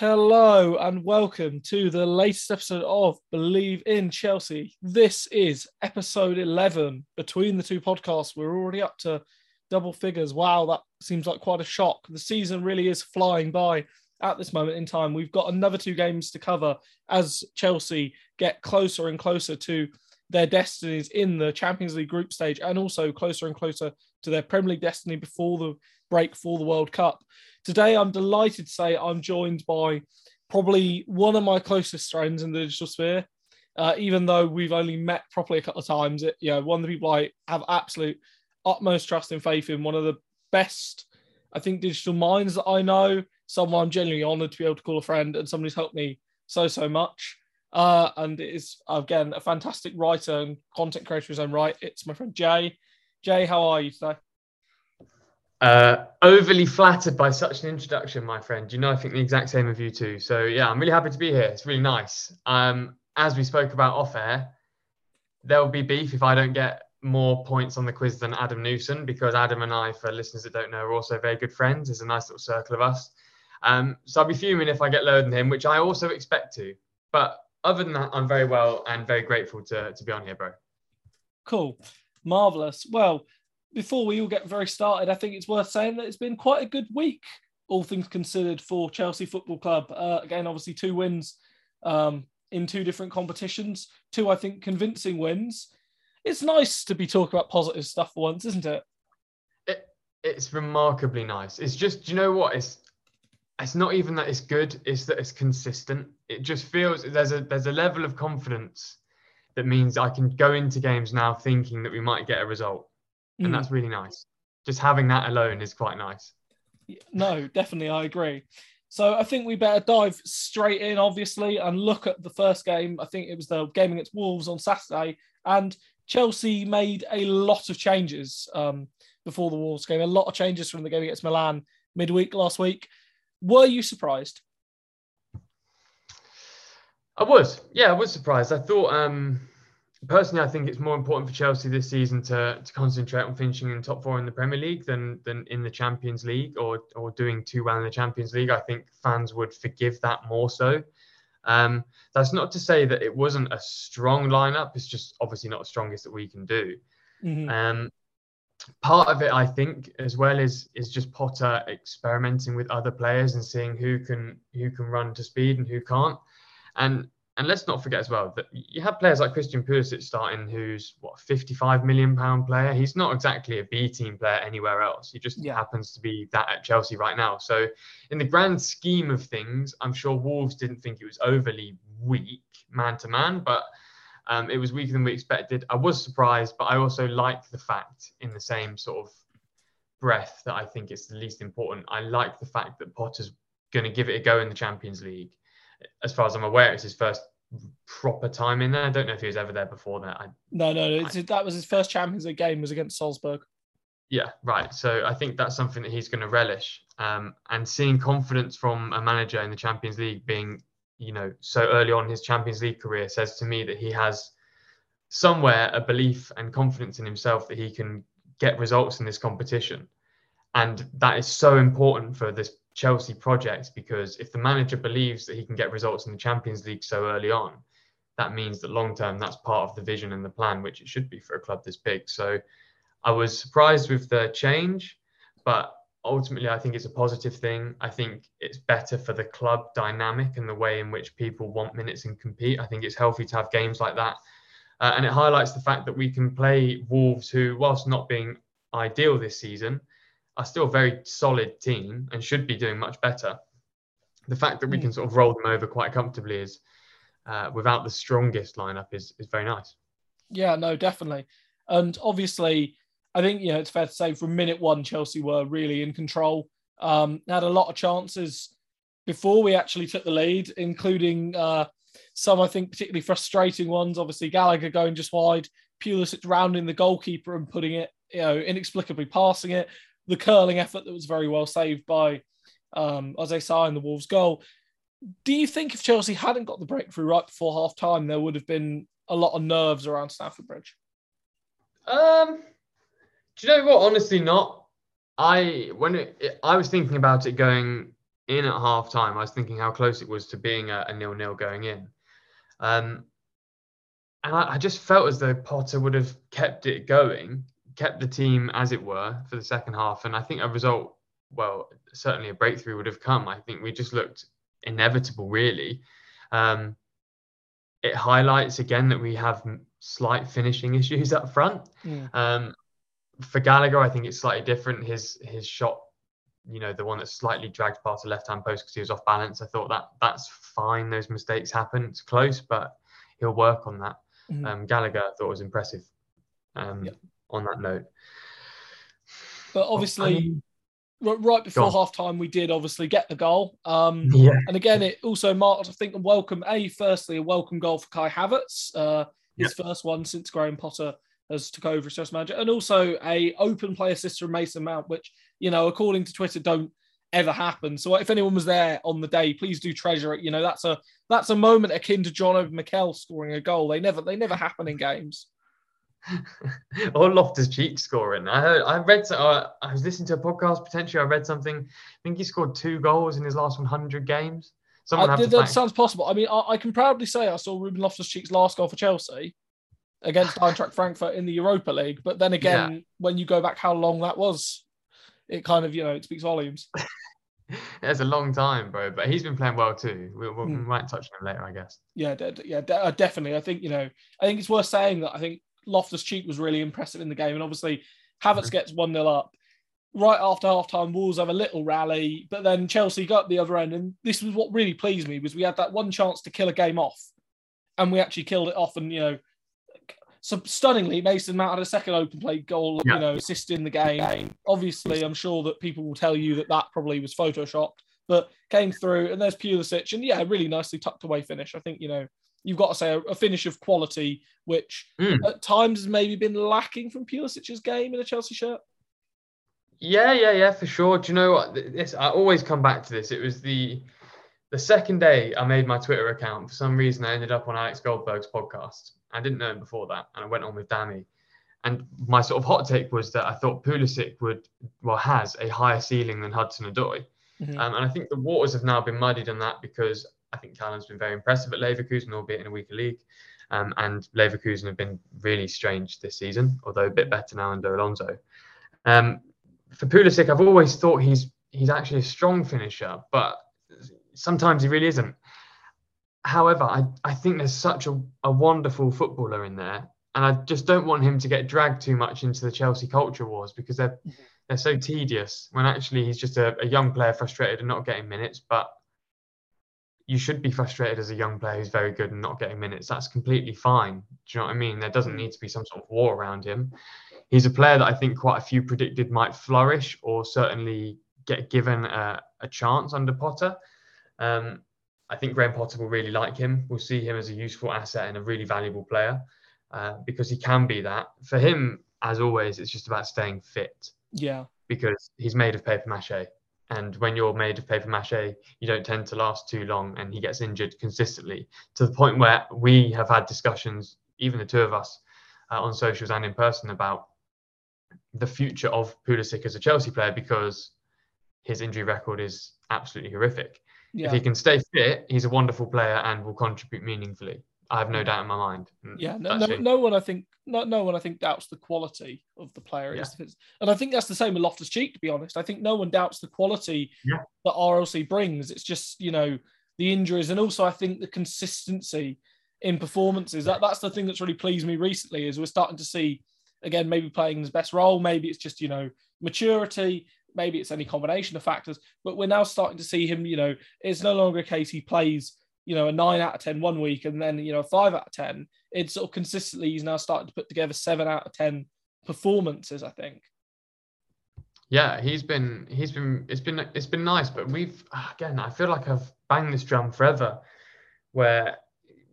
Hello and welcome to the latest episode of Bleav in Chelsea. This is episode 11. Between the two podcasts, we're already up to double figures. Wow, that seems like quite a shock. The season really is flying by at this moment in time. We've got another two games to cover as Chelsea get closer and closer to their destinies in the Champions League group stage and also closer and closer to their Premier League destiny before the break for the World Cup. Today, I'm delighted to say I'm joined by probably one of my closest friends in the digital sphere. Uh, even though we've only met properly a couple of times, it, you know, one of the people I have absolute utmost trust and faith in, one of the best, I think, digital minds that I know, someone I'm genuinely honoured to be able to call a friend, and somebody's helped me so, so much. Uh, and it is, again, a fantastic writer and content creator in his own right. It's my friend Jay. Jay, how are you today? Uh, overly flattered by such an introduction, my friend. You know, I think the exact same of you too. So yeah, I'm really happy to be here. It's really nice. Um, as we spoke about off air, there will be beef if I don't get more points on the quiz than Adam Newson because Adam and I, for listeners that don't know, are also very good friends. There's a nice little circle of us. Um, so I'll be fuming if I get lower than him, which I also expect to. But other than that, I'm very well and very grateful to, to be on here, bro. Cool. Marvelous. Well, before we all get very started, I think it's worth saying that it's been quite a good week, all things considered, for Chelsea Football Club. Uh, again, obviously, two wins um, in two different competitions, two, I think, convincing wins. It's nice to be talking about positive stuff for once, isn't it? it it's remarkably nice. It's just, you know what? It's it's not even that it's good; it's that it's consistent. It just feels there's a there's a level of confidence that means I can go into games now thinking that we might get a result and mm. that's really nice. Just having that alone is quite nice. No, definitely, I agree. So I think we better dive straight in, obviously, and look at the first game. I think it was the game against Wolves on Saturday, and Chelsea made a lot of changes um, before the Wolves game. A lot of changes from the game against Milan midweek last week. Were you surprised? I was, yeah, I was surprised. I thought um, personally, I think it's more important for Chelsea this season to, to concentrate on finishing in top four in the Premier League than than in the Champions League or or doing too well in the Champions League. I think fans would forgive that more so. Um, that's not to say that it wasn't a strong lineup. It's just obviously not the strongest that we can do. Mm-hmm. Um, part of it, I think, as well is is just Potter experimenting with other players and seeing who can who can run to speed and who can't. And and let's not forget as well that you have players like Christian Pulisic starting, who's what 55 million pound player. He's not exactly a B team player anywhere else. He just yeah. happens to be that at Chelsea right now. So, in the grand scheme of things, I'm sure Wolves didn't think it was overly weak man to man, but um, it was weaker than we expected. I was surprised, but I also like the fact, in the same sort of breath, that I think it's the least important. I like the fact that Potter's going to give it a go in the Champions League as far as I'm aware, it's his first proper time in there. I don't know if he was ever there before that. I, no, no, I, that was his first Champions League game was against Salzburg. Yeah, right. So I think that's something that he's going to relish. Um, and seeing confidence from a manager in the Champions League being, you know, so early on in his Champions League career says to me that he has somewhere a belief and confidence in himself that he can get results in this competition. And that is so important for this Chelsea project because if the manager believes that he can get results in the Champions League so early on, that means that long term that's part of the vision and the plan, which it should be for a club this big. So I was surprised with the change, but ultimately I think it's a positive thing. I think it's better for the club dynamic and the way in which people want minutes and compete. I think it's healthy to have games like that. Uh, and it highlights the fact that we can play Wolves, who, whilst not being ideal this season, are still a very solid team and should be doing much better. The fact that we hmm. can sort of roll them over quite comfortably is, uh, without the strongest lineup, is is very nice. Yeah, no, definitely. And obviously, I think you know it's fair to say from minute one, Chelsea were really in control. Um, had a lot of chances before we actually took the lead, including uh, some I think particularly frustrating ones. Obviously, Gallagher going just wide, Pulisic rounding the goalkeeper and putting it, you know, inexplicably passing it the curling effort that was very well saved by um, I saw in the Wolves goal. Do you think if Chelsea hadn't got the breakthrough right before half time, there would have been a lot of nerves around Stamford Bridge? Um, do you know what? Honestly, not. I when it, it, I was thinking about it going in at half time, I was thinking how close it was to being a, a nil-nil going in. Um, and I, I, just felt as though Potter would have kept it going, kept the team as it were for the second half. And I think a result, well, certainly a breakthrough would have come. I think we just looked inevitable, really. Um, it highlights again that we have slight finishing issues up front. Yeah. Um, for Gallagher, I think it's slightly different. His his shot you know, the one that slightly dragged past the left hand post because he was off balance. I thought that that's fine. Those mistakes happen. It's close, but he'll work on that. Mm-hmm. Um, Gallagher I thought was impressive um, on that note. But obviously, I mean, right before half time, we did obviously get the goal. Um, yeah. And again, it also marked, I think, a welcome, a firstly, a welcome goal for Kai Havertz, uh, his yep. first one since Graham Potter has took over as manager, and also a open play assist from Mason Mount, which you know, according to Twitter, don't ever happen. So if anyone was there on the day, please do treasure it. You know, that's a that's a moment akin to John Obi Mikel scoring a goal. They never they never happen in games. Or Loftus Cheek scoring. I heard I read uh, I was listening to a podcast potentially. I read something. I think he scored two goals in his last 100 games. Someone uh, that sounds possible. I mean, I, I, can proudly say I saw Ruben Loftus Cheek's last goal for Chelsea against Eintracht Frankfurt in the Europa League. But then again, yeah. when you go back how long that was, it kind of, you know, it speaks volumes. It's a long time, bro. But he's been playing well too. We, we, mm. we hmm. might touch on him later, I guess. Yeah, yeah, uh, definitely. I think you know, I think it's worth saying that I think Loftus Cheek was really impressive in the game, and obviously Havertz mm-hmm. gets one 0 up. Right after half time, Wolves have a little rally, but then Chelsea got the other end, and this was what really pleased me was we had that one chance to kill a game off, and we actually killed it off, and you know so stunningly, Mason Mount had a second open play goal, yeah. you know, assist in the game. Obviously, I'm sure that people will tell you that that probably was photoshopped, but came through. And there's Pulisic, and yeah, really nicely tucked away finish. I think you know you've got to say a, a finish of quality, which mm. at times has maybe been lacking from Pulisic's game in a Chelsea shirt. Yeah, yeah, yeah, for sure. Do you know what? This I always come back to this. It was the the second day I made my Twitter account. For some reason, I ended up on Alex Goldberg's podcast I didn't know him before that, and I went on with Dammy. And my sort of hot take was that I thought Pulisic would, well, has a higher ceiling than Hudson Odoi. Mm-hmm. Um, and I think the waters have now been muddied on that because I think Callum's been very impressive at Leverkusen, albeit in a weaker league. Um, and Leverkusen have been really strange this season, although a bit better now under Alonso. Um, for Pulisic, I've always thought he's he's actually a strong finisher, but sometimes he really isn't. However, I, I think there's such a, a wonderful footballer in there. And I just don't want him to get dragged too much into the Chelsea culture wars because they're they're so tedious when actually he's just a, a young player frustrated and not getting minutes. But you should be frustrated as a young player who's very good and not getting minutes. That's completely fine. Do you know what I mean? There doesn't need to be some sort of war around him. He's a player that I think quite a few predicted might flourish or certainly get given a, a chance under Potter. Um, I think Graham Potter will really like him. We'll see him as a useful asset and a really valuable player uh, because he can be that. For him, as always, it's just about staying fit. Yeah. Because he's made of paper mache. And when you're made of paper mache, you don't tend to last too long. And he gets injured consistently to the point where we have had discussions, even the two of us, uh, on socials and in person about the future of Pulisic as a Chelsea player because his injury record is absolutely horrific. Yeah. If he can stay fit, he's a wonderful player and will contribute meaningfully. I have no doubt in my mind. Mm, yeah, no, no, no, one I think no, no one I think doubts the quality of the player. Yeah. And I think that's the same with Loftus Cheek. To be honest, I think no one doubts the quality yeah. that RLC brings. It's just you know the injuries and also I think the consistency in performances. That that's the thing that's really pleased me recently is we're starting to see again maybe playing his best role. Maybe it's just you know maturity maybe it's any combination of factors, but we're now starting to see him, you know, it's no longer a case he plays, you know, a nine out of 10 one week and then, you know, a five out of 10. It's sort of consistently, he's now starting to put together seven out of 10 performances, I think. Yeah, he's been, he's been, it's been, it's been nice, but we've, again, I feel like I've banged this drum forever where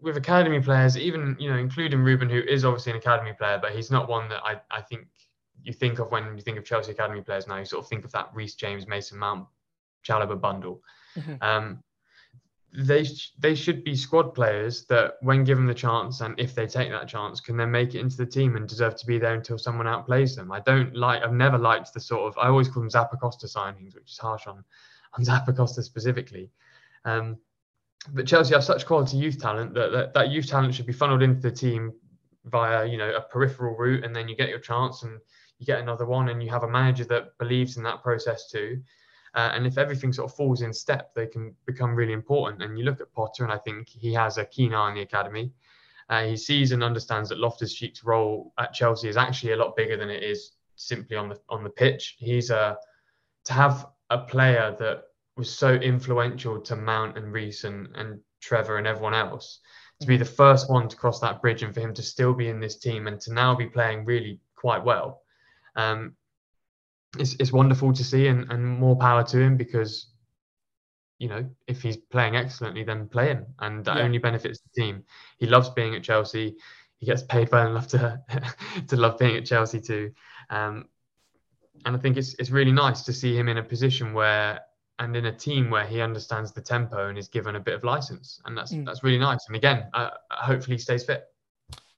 with academy players, even, you know, including Ruben, who is obviously an academy player, but he's not one that I, I think you think of when you think of Chelsea academy players now. You sort of think of that Reece James, Mason Mount, Chalobah bundle. Mm-hmm. Um, they sh- they should be squad players that, when given the chance and if they take that chance, can then make it into the team and deserve to be there until someone outplays them. I don't like. I've never liked the sort of. I always call them Zappacosta signings, which is harsh on on Zappacosta specifically. Um, but Chelsea have such quality youth talent that, that that youth talent should be funneled into the team via you know a peripheral route, and then you get your chance and you get another one, and you have a manager that believes in that process too. Uh, and if everything sort of falls in step, they can become really important. And you look at Potter, and I think he has a keen eye on the academy. Uh, he sees and understands that Loftus Cheek's role at Chelsea is actually a lot bigger than it is simply on the on the pitch. He's a uh, to have a player that was so influential to Mount and Reece and, and Trevor and everyone else to be the first one to cross that bridge and for him to still be in this team and to now be playing really quite well. Um, it's, it's wonderful to see and, and more power to him because you know if he's playing excellently then play him. And that yeah. only benefits the team. He loves being at chelsea. He gets paid well enough to to love being at chelsea too. Um, and i think it's it's really nice to see him in a position where and in a team where he understands the tempo and is given a bit of license. And that's mm. that's really nice. And again uh, hopefully he stays fit.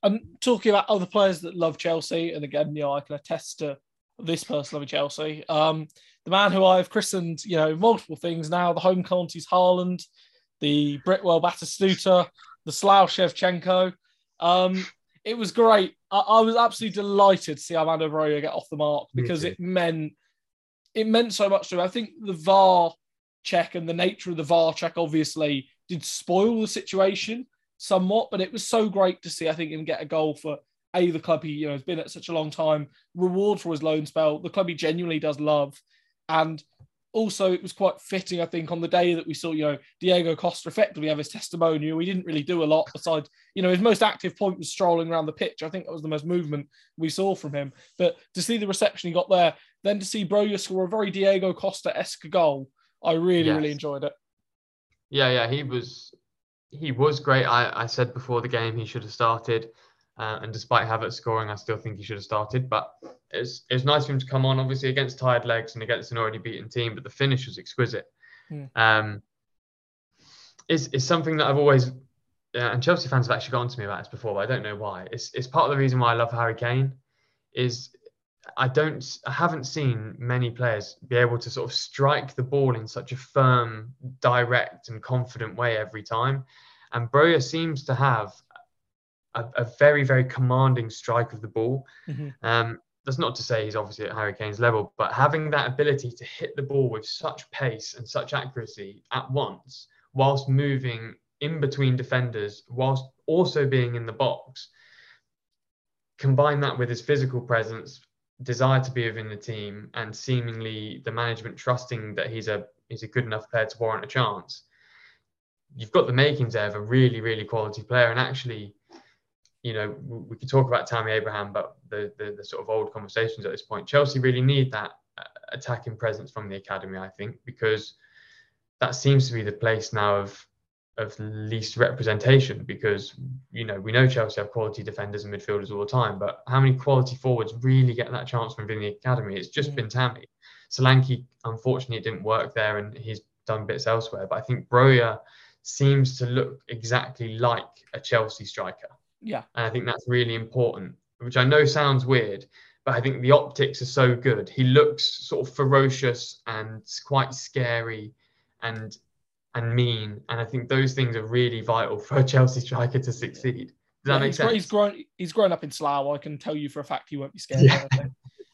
I'm talking about other players that love chelsea and again you know i can attest to this person loving chelsea um, the man who I've christened, you know, multiple things now, the home counties Haaland, the Britwell Batistuta, the Slough Shevchenko. Um, it was great. I, I, was absolutely delighted to see Armando Broja get off the mark because it meant it meant so much to me. I think the VAR check and the nature of the VAR check obviously did spoil the situation somewhat, but it was so great to see. I think him get a goal for a the club he you know has been at such a long time, reward for his loan spell, the club he genuinely does love, and also, it was quite fitting, I think, on the day that we saw, you know, Diego Costa effectively have his testimonial. We didn't really do a lot besides, you know, his most active point was strolling around the pitch. I think that was the most movement we saw from him. But to see the reception he got there, then to see Broja score a very Diego Costa esque goal, I really, yes. really enjoyed it. Yeah, yeah, he was he was great. I, I said before the game he should have started. Uh, and despite Havertz scoring, I still think he should have started. But it's it's nice for him to come on, obviously against tired legs and against an already beaten team. But the finish was exquisite. Mm. Um, is is something that I've always uh, and Chelsea fans have actually gone to me about this before, but I don't know why. It's it's part of the reason why I love Harry Kane. Is I don't I haven't seen many players be able to sort of strike the ball in such a firm, direct, and confident way every time. And Broja seems to have a, a very, very commanding strike of the ball. Mm-hmm. Um, that's not to say he's obviously at Harry Kane's level, but having that ability to hit the ball with such pace and such accuracy at once, whilst moving in between defenders, whilst also being in the box, combine that with his physical presence, desire to be within the team, and seemingly the management trusting that he's a he's a good enough player to warrant a chance. You've got the makings there of a really, really quality player, and actually you know, we could talk about Tammy Abraham, but the, the, the sort of old conversations at this point, Chelsea really need that uh, attacking presence from the academy, I think, because that seems to be the place now of of least representation. Because you know we know Chelsea have quality defenders and midfielders all the time, but how many quality forwards really get that chance from within the academy? It's just been Tammy. Solanke, unfortunately, it didn't work there, and he's done bits elsewhere. But I think Broja seems to look exactly like a Chelsea striker. Yeah. And I think that's really important, which I know sounds weird, but I think the optics are so good. He looks sort of ferocious and quite scary and and mean. And I think those things are really vital for a Chelsea striker to succeed. Does that yeah, make he's sense? he's grown he's grown up in Slough. I can tell you for a fact he won't be scared. Yeah.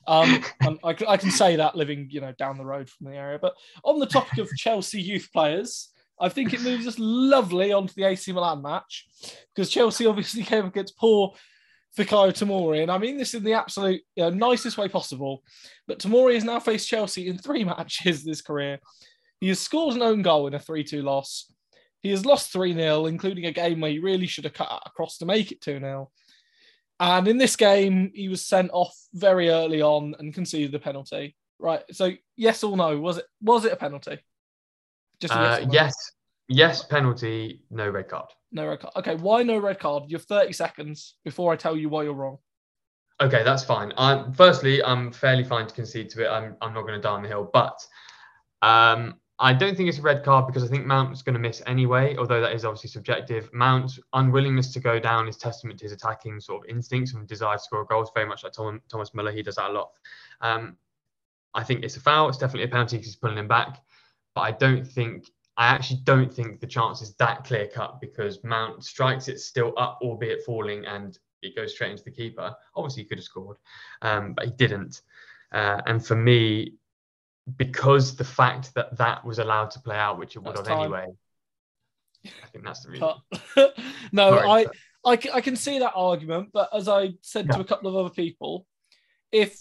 Um, I, I, can say that living, you know, down the road from the area. But on the topic of Chelsea youth players, I think it moves us lovely onto the AC Milan match because Chelsea obviously came against poor Fikayo Tomori. And I mean this in the absolute you know, nicest way possible. But Tomori has now faced Chelsea in three matches this career. He has scored an own goal in a 3 2 loss. He has lost 3 0, including a game where he really should have cut across to make it 2 0. And in this game, he was sent off very early on and conceded the penalty. Right. So, yes or no? Was it was it a penalty? Just uh, yes, yes, penalty, no red card. No red card. Okay, why no red card? You have 30 seconds before I tell you why you're wrong. Okay, that's fine. I'm, firstly, I'm fairly fine to concede to it. I'm, I'm not going to die on the hill, but um, I don't think it's a red card because I think Mount's going to miss anyway, although that is obviously subjective. Mount's unwillingness to go down is testament to his attacking sort of instincts and desire to score goals, very much like Tom, Thomas Muller. He does that a lot. Um, I think it's a foul. It's definitely a penalty because he's pulling him back. But I don't think I actually don't think the chance is that clear cut because Mount strikes it still up, albeit falling, and it goes straight into the keeper. Obviously, he could have scored, um, but he didn't. Uh, and for me, because the fact that that was allowed to play out, which it would have anyway, I think that's the reason. No, Sorry, I. I, I can see that argument, but as I said to a couple of other people, if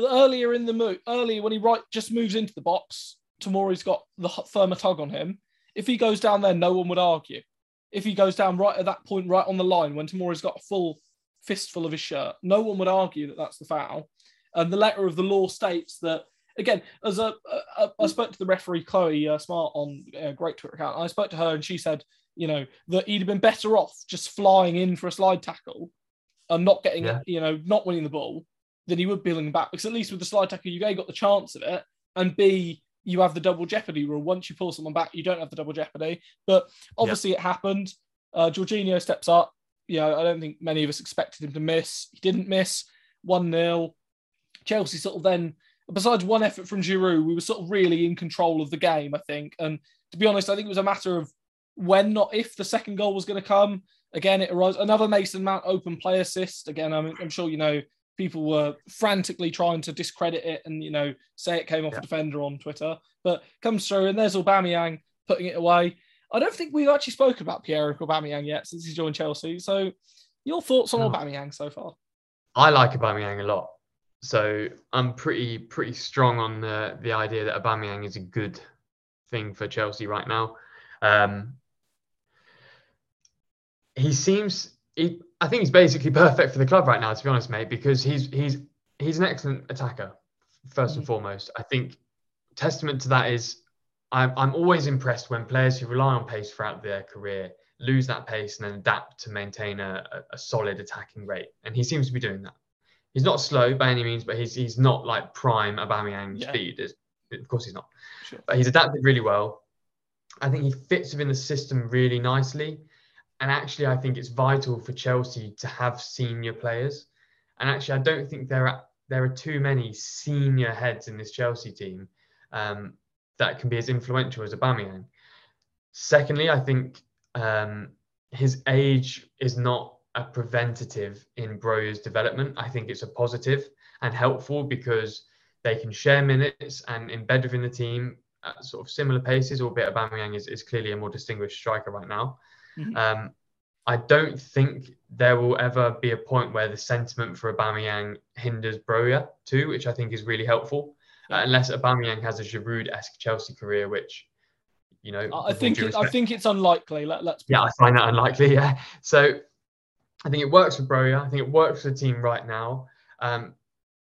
earlier in the move, earlier when he right just moves into the box, Tomori's got the firmer tug on him. If he goes down there, no one would argue. If he goes down right at that point, right on the line, when Tomori's got a full fistful of his shirt, no one would argue that that's the foul. And the letter of the law states that again, as a, a, I spoke to the referee Chloe uh, Smart on a great Twitter account. I spoke to her and she said, you know, that he'd have been better off just flying in for a slide tackle and not getting, Yeah. you know, not winning the ball than he would billing back. Because at least with the slide tackle, you A got the chance of it, and B you have the double jeopardy rule. Once you pull someone back, you don't have the double jeopardy. But obviously, it happened. Uh, Jorginho steps up. You know, I don't think many of us expected him to miss. He didn't miss. One 0 Chelsea sort of then, besides one effort from Giroud, we were sort of really in control of the game, I think. And to be honest, I think it was a matter of when, not if, the second goal was going to come. Again, it arose another Mason Mount open play assist. Again, I'm, I'm sure you know people were frantically trying to discredit it and you know say it came off Yeah. a defender on Twitter, but comes through and there's Aubameyang putting it away. I don't think we've actually spoken about Pierre-Emerick Aubameyang yet since he's joined Chelsea. So, your thoughts on No. Aubameyang so far? I like Aubameyang a lot, so I'm pretty pretty strong on the the idea that Aubameyang is a good thing for Chelsea right now. Um, he seems, he, I think he's basically perfect for the club right now, to be honest, mate, because he's he's he's an excellent attacker first and Mhm. foremost. I think testament to that is I'm I'm always impressed when players who rely on pace throughout their career lose that pace and then adapt to maintain a, a, solid attacking rate, and he seems to be doing that. He's not slow by any means, but he's he's not like prime Aubameyang Yeah. speed. Is of course he's not, Sure. but he's adapted really well. I think he fits within the system really nicely, and actually I think it's vital for Chelsea to have senior players. And actually, I don't think there are there are too many senior heads in this Chelsea team um, that can be as influential as Aubameyang. Secondly, I think um, his age is not a preventative in Broja's development. I think it's a positive and helpful because they can share minutes and embed within the team at sort of similar paces, albeit Aubameyang is, is clearly a more distinguished striker right now. Mhm. Um, I don't think there will ever be a point where the sentiment for Aubameyang hinders Broja too, which I think is really helpful. Uh, unless Aubameyang has a Giroud-esque Chelsea career, which you know, I- I with all think it, I think it's unlikely. Let, let's be yeah, I find that unlikely. Yeah. So I think it works for Broja. I think it works for the team right now. Um,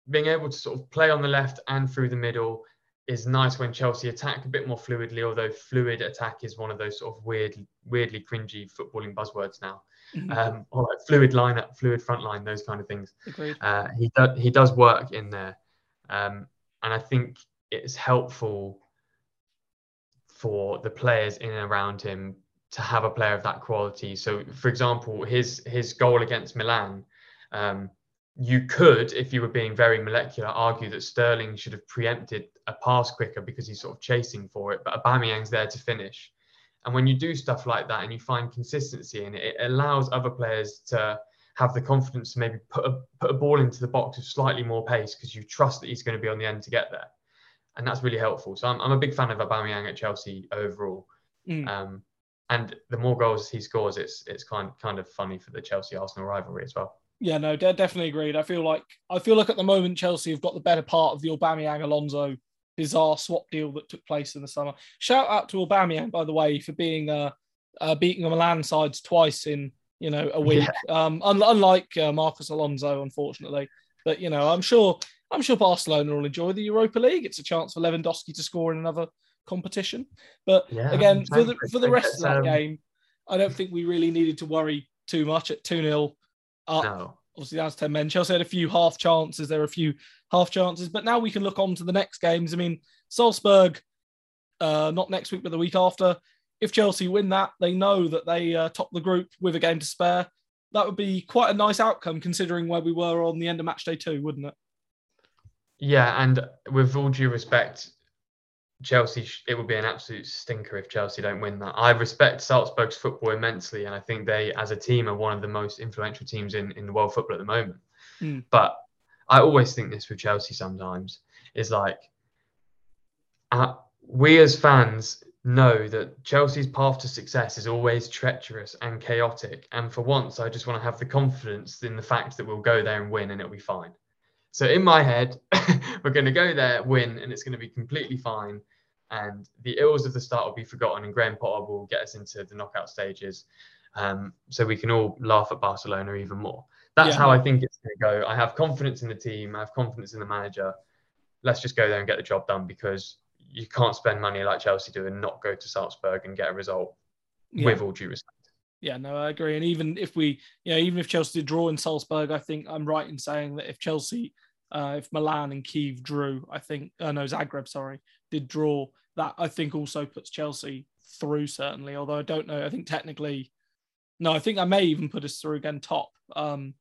being able to sort of play on the left and through the middle is nice when Chelsea attack a bit more fluidly, although fluid attack is one of those sort of weird, weirdly cringy footballing buzzwords now. Mhm. Um, or like fluid lineup, fluid front line, those kind of things. Agreed. Uh, he does he does work in there, um, and I think it's helpful for the players in and around him to have a player of that quality. So, for example, his his goal against Milan, um, you could, if you were being very molecular, argue that Sterling should have preempted a pass quicker because he's sort of chasing for it, but Aubameyang's there to finish. And when you do stuff like that and you find consistency in it, it allows other players to have the confidence to maybe put a, put a ball into the box with slightly more pace because you trust that he's going to be on the end to get there. And that's really helpful. So I'm, I'm a big fan of Aubameyang at Chelsea overall. Mm. Um, and the more goals he scores, it's it's kind kind of funny for the Chelsea Arsenal rivalry as well. Yeah, no, de- definitely agreed. I feel like I feel like at the moment Chelsea have got the better part of the Aubameyang Alonso bizarre swap deal that took place in the summer. Shout out to Aubameyang, by the way, for being uh, uh beating the Milan sides twice in you know a week. Um, un- unlike uh, Marcos Alonso, unfortunately. But you know, I'm sure I'm sure Barcelona will enjoy the Europa League. It's a chance for Lewandowski to score in another competition. But Yeah, again, for the for the rest of that Um, game, I don't think we really needed to worry too much at 2 0 up. No, Obviously, that's 10 men. Chelsea had a few half chances. There were a few half chances, but now we can look on to the next games. I mean, Salzburg, uh, not next week, but the week after. If Chelsea win that, they know that they uh, top the group with a game to spare. That would be quite a nice outcome considering where we were on the end of match day two, wouldn't it? Yeah, and with all due respect, Chelsea, it would be an absolute stinker if Chelsea don't win that. I respect Salzburg's football immensely, and I think they, as a team, are one of the most influential teams in, in the world football at the moment. Mm. But I always think this with Chelsea sometimes is like, uh, we as fans know that Chelsea's path to success is always treacherous and chaotic. And for once, I just want to have the confidence in the fact that we'll go there and win and it'll be fine. So in my head, we're going to go there, win, and it's going to be completely fine. And the ills of the start will be forgotten, and Graham Potter will get us into the knockout stages. Um, so we can all laugh at Barcelona even more. That's Yeah. how I think it's going to go. I have confidence in the team. I have confidence in the manager. Let's just go there and get the job done because you can't spend money like Chelsea do and not go to Salzburg and get a result. Yeah. With all due respect. Yeah, no, I agree. And even if we, you know, even if Chelsea did draw in Salzburg, I think I'm right in saying that if Chelsea, uh, if Milan and Kiev drew, I think, uh, no, Zagreb, sorry, did draw, that I think also puts Chelsea through, certainly. Although I don't know, I think technically, no, I think I may even put us through again top um,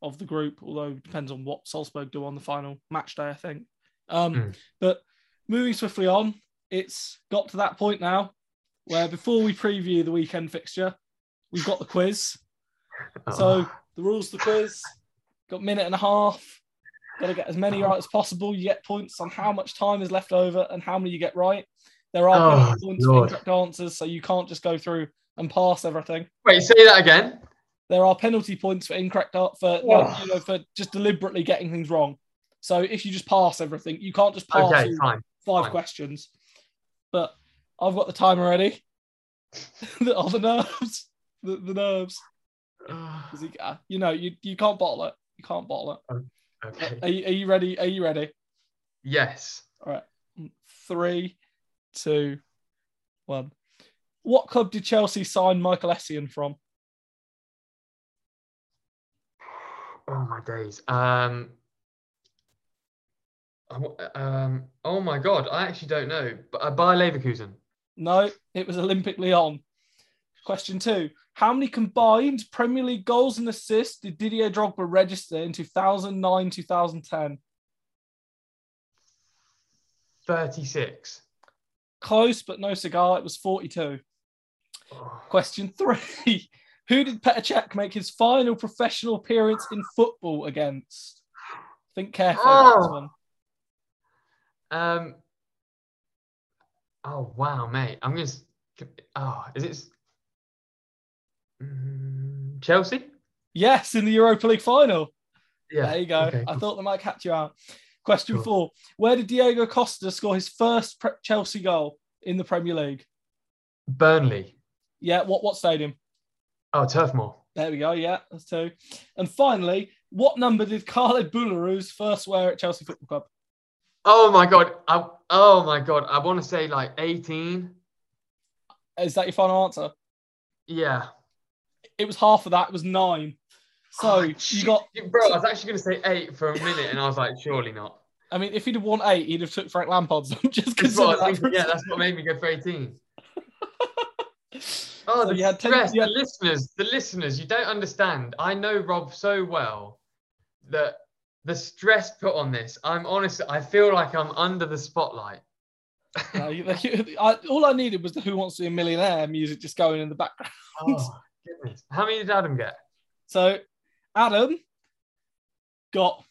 of the group, although it depends on what Salzburg do on the final match day, I think. Um, Mm. But moving swiftly on, it's got to that point now where before we preview the weekend fixture, we've got the quiz. So Oh, the rules of the quiz got a minute and a half. Got to get as many right as possible. You get points on how much time is left over and how many you get right. There are Oh, penalty points for incorrect answers, so you can't just go through and pass everything. wait, say that again. There are penalty points for incorrect art for Oh. you know for just deliberately getting things wrong. So if you just pass everything, you can't just pass Okay, fine. five fine. questions. But I've got the timer ready. the, oh, the nerves, the, the nerves. 'Cause you, uh, you know, you, you can't bottle it. You can't bottle it. Okay. Are you, are you ready? Are you ready? Yes. All right. Three, two, one. What club did Chelsea sign Michael Essien from? Oh my days. Um. Um. Oh my God. I actually don't know. But uh, Bayer Leverkusen. No, it was Olympique Lyon. Question two. How many combined Premier League goals and assists did Didier Drogba register in 2009 2010? Thirty-six. Close, but no cigar. It was 42. Oh, Question three. Who did Petr Cech make his final professional appearance in football against? Think carefully about Oh. one. Um. Oh wow, mate. I'm gonna. Oh, is it? Mm, Chelsea? Yes, in the Europa League final. Yeah. There you go. okay, I cool. thought they might catch you out. Question Cool. four. Where did Diego Costa score his first pre- Chelsea goal in the Premier League? Burnley. Yeah, what, what stadium? Oh, Turf Moor. There we go. Yeah, that's two. And finally, what number did Khalid Boulahrouz first wear at Chelsea Football Club? Oh my god. I, oh my god. I want to say like 18. Is that your final answer? Yeah. It was half of that. It was nine. So Oh, you got. Bro, I was actually going to say eight for a minute, and I was like, surely not. I mean, if he'd have won eight, he'd have took Frank Lampard's. Just That's what I consider was that. thinking. for a Yeah, that's what made me go for 18. Oh, So the you had 10 stress. you had- The listeners, the listeners, you don't understand. I know Rob so well that the stress put on this, I'm honest, I feel like I'm under the spotlight. No, I, all I needed was the "Who Wants to Be a Millionaire" music just going in the background. Oh, goodness. How many did Adam get? So Adam got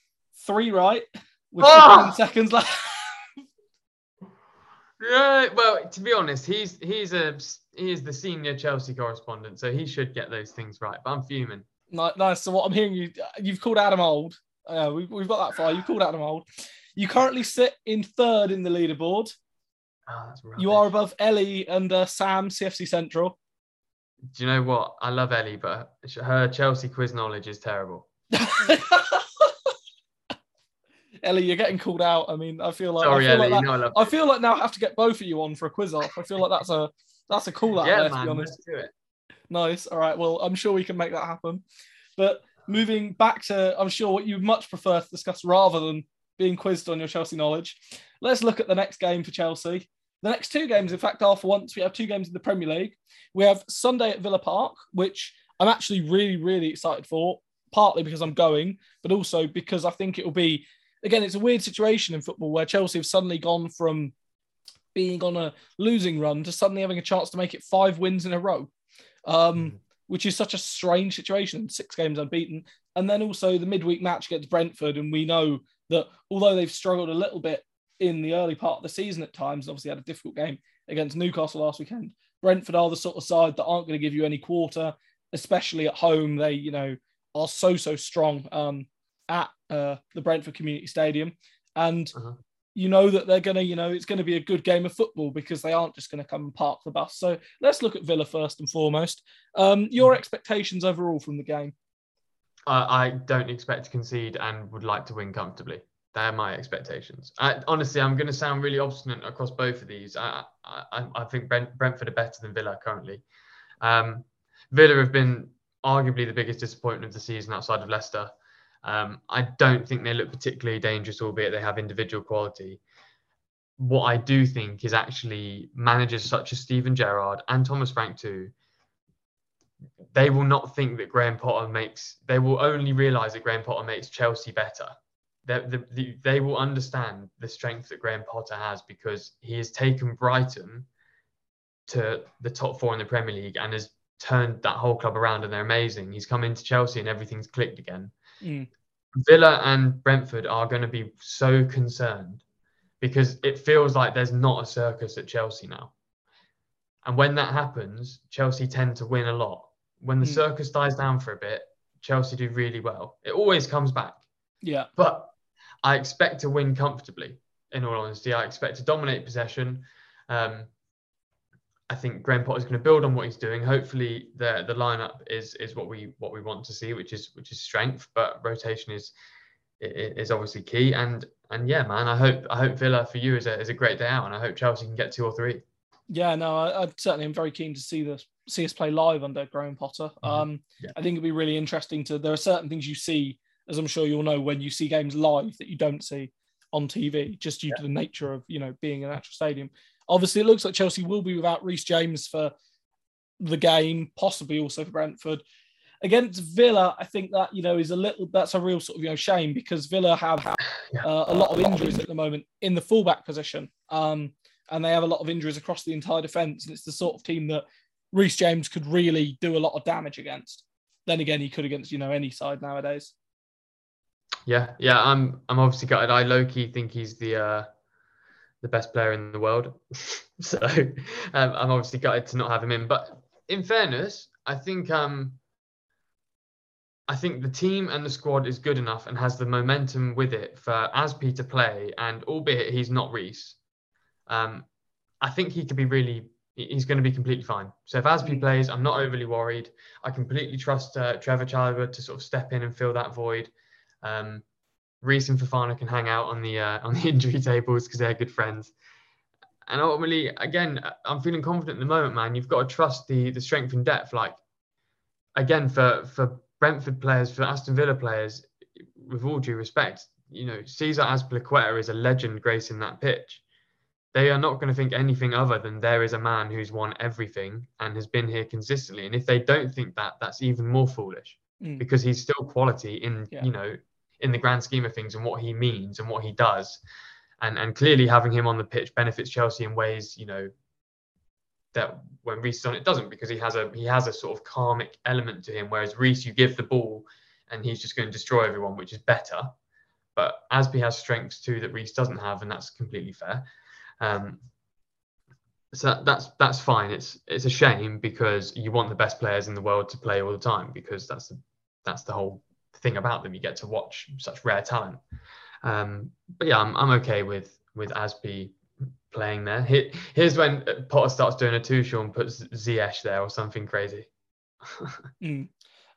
three right with! 15 seconds left. Right. Well, to be honest, he's he's a he is the senior Chelsea correspondent, so he should get those things right. But I'm fuming. Nice. So what I'm hearing you, you've called Adam old. Uh, we've, we've got that far. You called Adam old. You currently sit in third in the leaderboard. Oh, that's You are above Ellie and uh, Sam, CFC Central. Do you know what? I love Ellie, but her Chelsea quiz knowledge is terrible. Ellie, you're getting called out. I mean, I feel like Sorry, I feel Ellie. like that, no, I love. I feel like now I have to get both of you on for a quiz off. I feel like that's a that's a call out yeah, there, to man. be honest. Let's do it. Nice. All right. Well, I'm sure we can make that happen. But moving back to, I'm sure what you'd much prefer to discuss rather than being quizzed on your Chelsea knowledge. Let's look at the next game for Chelsea. The next two games, in fact, are for once. We have two games in the Premier League. We have Sunday at Villa Park, which I'm actually really, really excited for, partly because I'm going, but also because I think it will be, again, it's a weird situation in football where Chelsea have suddenly gone from being on a losing run to suddenly having a chance to make it five wins in a row, um, mm. which is such a strange situation. Six games unbeaten, and then also the midweek match against Brentford, and we know that although they've struggled a little bit in the early part of the season at times, obviously had a difficult game against Newcastle last weekend. Brentford are the sort of side that aren't going to give you any quarter, especially at home. They, you know, are so so strong um, at uh, the Brentford Community Stadium, and uh-huh you know that they're going to, you know, it's going to be a good game of football because they aren't just going to come and park the bus. So let's look at Villa first and foremost. Um, your mm. expectations overall from the game? Uh, I don't expect to concede and would like to win comfortably. They're my expectations. I, honestly, I'm going to sound really obstinate across both of these. I, I, I think Brent, Brentford are better than Villa currently. Um, Villa have been arguably the biggest disappointment of the season outside of Leicester. Um, I don't think they look particularly dangerous, albeit they have individual quality. What I do think is actually managers such as Steven Gerrard and Thomas Frank too. They will not think that Graham Potter makes. They will only realise that Graham Potter makes Chelsea better. They, the, they will understand the strength that Graham Potter has because he has taken Brighton to the top four in the Premier League and has turned that whole club around and they're amazing. He's come into Chelsea and everything's clicked again. Mm. Villa and Brentford are going to be so concerned because it feels like there's not a circus at Chelsea now. And when that happens, Chelsea tend to win a lot. When the mm. circus dies down for a bit, Chelsea do really well. It always comes back. Yeah. But I expect to win comfortably, in all honesty. I expect to dominate possession. Um, I think Graham Potter is going to build on what he's doing. Hopefully, the the lineup is is what we what we want to see, which is which is strength, but rotation is is obviously key. And and yeah, man, I hope I hope Villa for you is a is a great day out, and I hope Chelsea can get two or three. Yeah, no, I, I certainly am very keen to see this see us play live under Graham Potter. Mm-hmm. Um, yeah. I think it'd be really interesting to. There are certain things you see, as I'm sure you'll know, when you see games live that you don't see on TV, just due yeah. to the nature of you know being an actual stadium. Obviously, it looks like Chelsea will be without Reece James for the game, possibly also for Brentford. Against Villa, I think that you know is a little that's a real sort of you know shame because Villa have uh, a lot of injuries at the moment in the fullback position, um, and they have a lot of injuries across the entire defence, and it's the sort of team that Reece James could really do a lot of damage against. Then again, he could against you know any side nowadays. Yeah, yeah, I'm I'm obviously gutted. I low key think he's the uh, the best player in the world. so um, I'm obviously gutted to not have him in. But in fairness, I think um, I think the team and the squad is good enough and has the momentum with it for Azpi to play. And albeit he's not Reece, um, I think he could be really. He's going to be completely fine. So if Azpi mm. plays, I'm not overly worried. I completely trust uh, Trevoh Chalobah to sort of step in and fill that void. Um, Reece and Fofana can hang out on the uh, on the injury tables because they're good friends. And ultimately, again, I'm feeling confident at the moment, man. You've got to trust the the strength and depth. Like again, for for Brentford players, for Aston Villa players, with all due respect, you know, Cesar Azpilicueta is a legend gracing that pitch. They are not going to think anything other than there is a man who's won everything and has been here consistently. And if they don't think that, that's even more foolish mm. because he's still quality in, yeah. you know, in the grand scheme of things and what he means and what he does. And and clearly having him on the pitch benefits Chelsea in ways, you know, that when Reece is on it doesn't because he has a he has a sort of karmic element to him. Whereas Reece, you give the ball and he's just going to destroy everyone, which is better. But Azpi has strengths too that Reece doesn't have, and that's completely fair. Um, so that's that's fine. It's it's a shame because you want the best players in the world to play all the time because that's the, that's the whole thing about them. You get to watch such rare talent. Um, but yeah, I'm, I'm okay with with Azpi playing there. Here, here's when Potter starts doing a Tuchel and puts Ziyech there or something crazy. mm.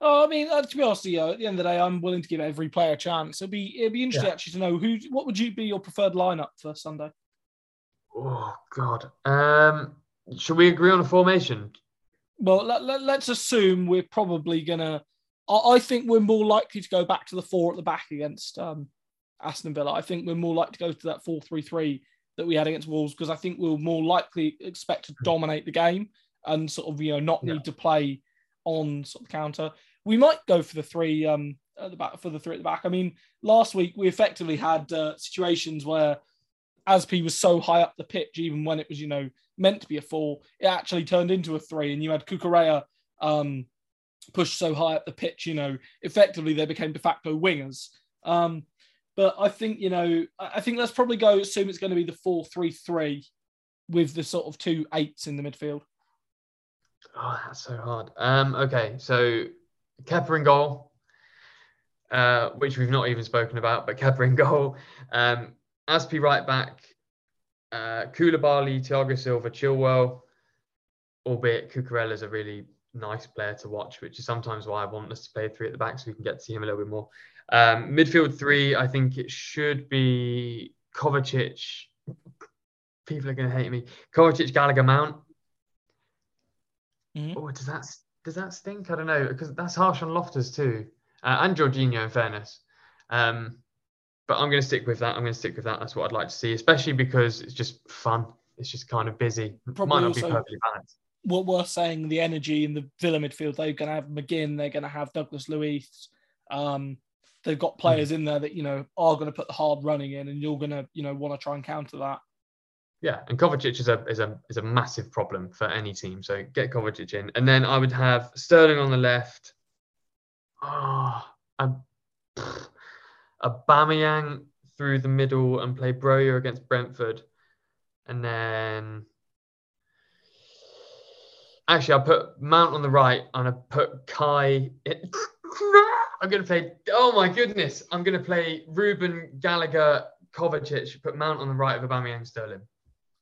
Oh, I mean, uh, to be honest, you know, at the end of the day, I'm willing to give every player a chance. It'd be it'd be interesting yeah. actually to know who. What would you be your preferred lineup for Sunday? Oh God, um, should we agree on a formation? Well, let, let, let's assume we're probably gonna I, think we're more likely to go back to the four at the back against um, Aston Villa. I think we're more likely to go to that 4 3 3 that we had against Wolves because I think we'll more likely expect to dominate the game and sort of, you know, not need to play on sort of the counter. We might go for the three um, at the back for the three at the back. I mean, last week we effectively had uh, situations where Azpi was so high up the pitch, even when it was, you know, meant to be a four, it actually turned into a three. And you had Cucurella um, pushed so high up the pitch, you know, effectively they became de facto wingers. Um, but I think, you know, I think let's probably go assume it's going to be the 4 3 3 with the sort of two eights in the midfield. Oh, that's so hard. Um, okay, so Kepa in goal, uh, which we've not even spoken about, but Kepa in goal. Um, Azpi right back, uh, Koulibaly, Thiago Silva, Chilwell, albeit Cucurella is a really nice player to watch, which is sometimes why I want us to play three at the back so we can get to see him a little bit more. Um, midfield three, I think it should be Kovacic. People are going to hate me. Kovacic, Gallagher, Mount. Mm-hmm. Oh, does that does that stink? I don't know because that's harsh on Loftus too, uh, and Jorginho. In fairness, um, but I'm going to stick with that. I'm going to stick with that. That's what I'd like to see, especially because it's just fun. It's just kind of busy. Probably Might not be perfectly balanced. What we're saying, the energy in the Villa midfield, they're going to have McGinn, they're going to have Douglas Luiz. Um, they've got players in there that you know are going to put the hard running in, and you're going to you know want to try and counter that. Yeah, and Kovacic is a is a is a massive problem for any team. So get Kovacic in, and then I would have Sterling on the left. Ah, a Aubameyang through the middle and play Broja against Brentford, and then actually I'll put Mount on the right and I put Kai. In... I'm going to play. Oh my goodness! I'm going to play Ruben Gallagher Kovacic. Put Mount on the right of Aubameyang Sterling.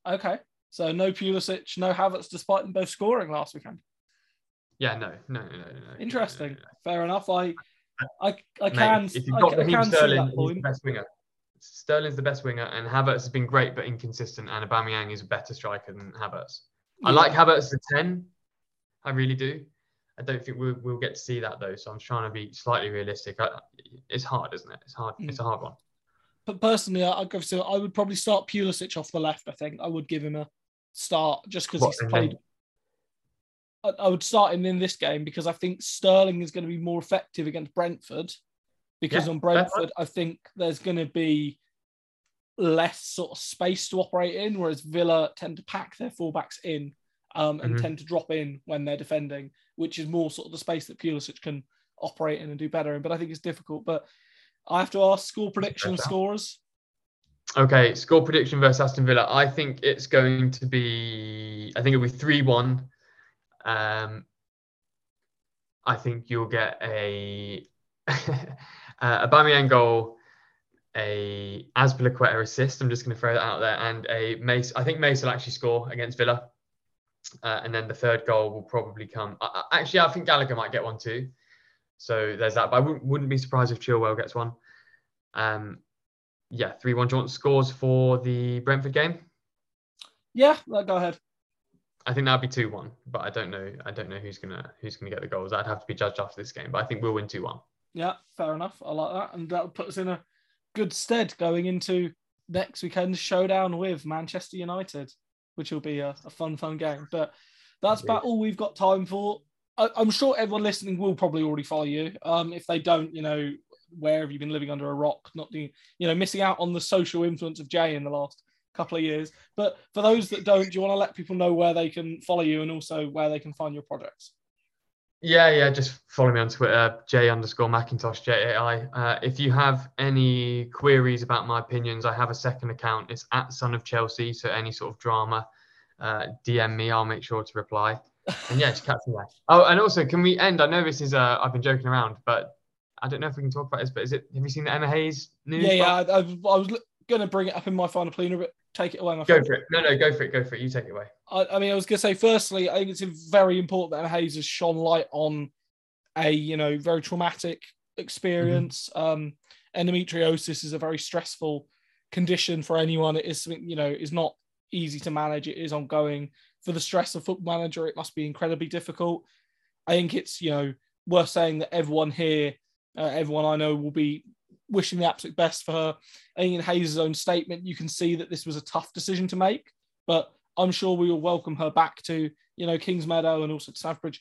Okay. So no Pulisic, no Havertz, despite them both scoring last weekend. Yeah, no, no, no, no. no Interesting. No, no, Fair enough. I, I, I can. Mate, if you've got I, Raheem Sterling, he's the best winger. Sterling's the best winger, and Havertz has been great but inconsistent. And Aubameyang is a better striker than Havertz. I like Havertz as a ten. I really do. I don't think we'll, we'll get to see that though. So I'm trying to be slightly realistic. I, it's hard, isn't it? It's hard. Mm. It's a hard one but personally, I, I, so I would probably start Pulisic off the left. I think I would give him a start just because he's played. I, I, would start him in this game because I think Sterling is going to be more effective against Brentford. Because yeah, on Brentford, I think there's going to be less sort of space to operate in, whereas Villa tend to pack their fullbacks in um, and mm-hmm. tend to drop in when they're defending, which is more sort of the space that Pulisic can operate in and do better in. But I think it's difficult. But I have to ask score prediction scores. Okay, score prediction versus Aston Villa. I think it's going to be. I think it'll be three one. Um, I think you'll get a a Aubameyang goal, a Azpilicueta assist. I'm just going to throw that out there, and a Mace. I think Mace will actually score against Villa, uh, and then the third goal will probably come. Uh, actually, I think Gallagher might get one too. So there's that. But I wouldn't, wouldn't be surprised if Chilwell gets one. Um, yeah, 3 1 Johnson scores for the Brentford game. Yeah, go ahead. I think that'd be two one, but I don't know. I don't know who's gonna who's gonna get the goals. I'd have to be judged after this game, but I think we'll win two one. Yeah, fair enough. I like that, and that would put us in a good stead going into next weekend's showdown with Manchester United, which will be a, a fun, fun game. But that's about all we've got time for. I, am sure everyone listening will probably already follow you. Um, if they don't, you know, where have you been living under a rock? Not doing, you know, missing out on the social influence of Jay in the last couple of years. But for those that don't, do you want to let people know where they can follow you and also where they can find your projects? Yeah, yeah, just follow me on Twitter, J underscore Macintosh JAI. Uh, if you have any queries about my opinions, I have a second account. It's at Son of Chelsea. So any sort of drama, uh, DM me. I'll make sure to reply and yeah, just catch me there. Oh, and also, can we end? I know this is uh, I've been joking around, but I don't know if we can talk about this. But is it? Have you seen the Emma Hayes news? Yeah, yeah. I, I, I was going to bring it up in my final plenary, but take it away. My go friend. for it. No, no, go for it. Go for it. You take it away. I, I mean, I was going to say, firstly, I think it's very important that Hayes has shone light on a you know very traumatic experience. Mm-hmm. Um, endometriosis is a very stressful condition for anyone. It is something you know is not easy to manage. It is ongoing for the stress of football manager, it must be incredibly difficult. I think it's you know worth saying that everyone here, uh, everyone I know, will be wishing the absolute best for her. Think in Hayes' own statement, you can see that this was a tough decision to make, but I'm sure we will welcome her back to you know Kingsmeadow and also to Savage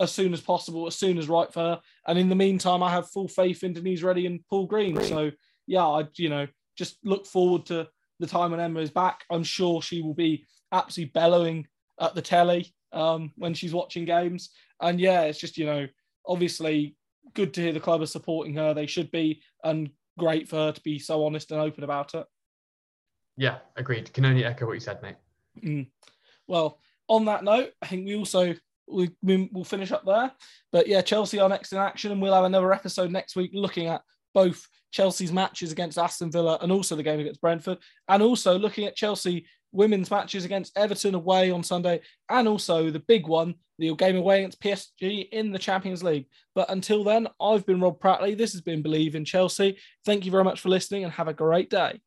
as soon as possible, as soon as right for her. And in the meantime, I have full faith in Denise Reddy and Paul Green. So yeah, I you know just look forward to the time when Emma is back, I'm sure she will be absolutely bellowing at the telly um, when she's watching games. And yeah, it's just, you know, obviously good to hear the club are supporting her. They should be, and great for her to be so honest and open about it. Yeah, agreed. Can only echo what you said, mate. Mm. Well, on that note, I think we also we, we'll finish up there. But yeah, Chelsea are next in action, and we'll have another episode next week looking at both Chelsea's matches against Aston Villa and also the game against Brentford, and also looking at Chelsea women's matches against Everton away on Sunday, and also the big one, the game away against PSG in the Champions League. But until then, I've been Rob Prattley. This has been Bleav in Chelsea. Thank you very much for listening and have a great day.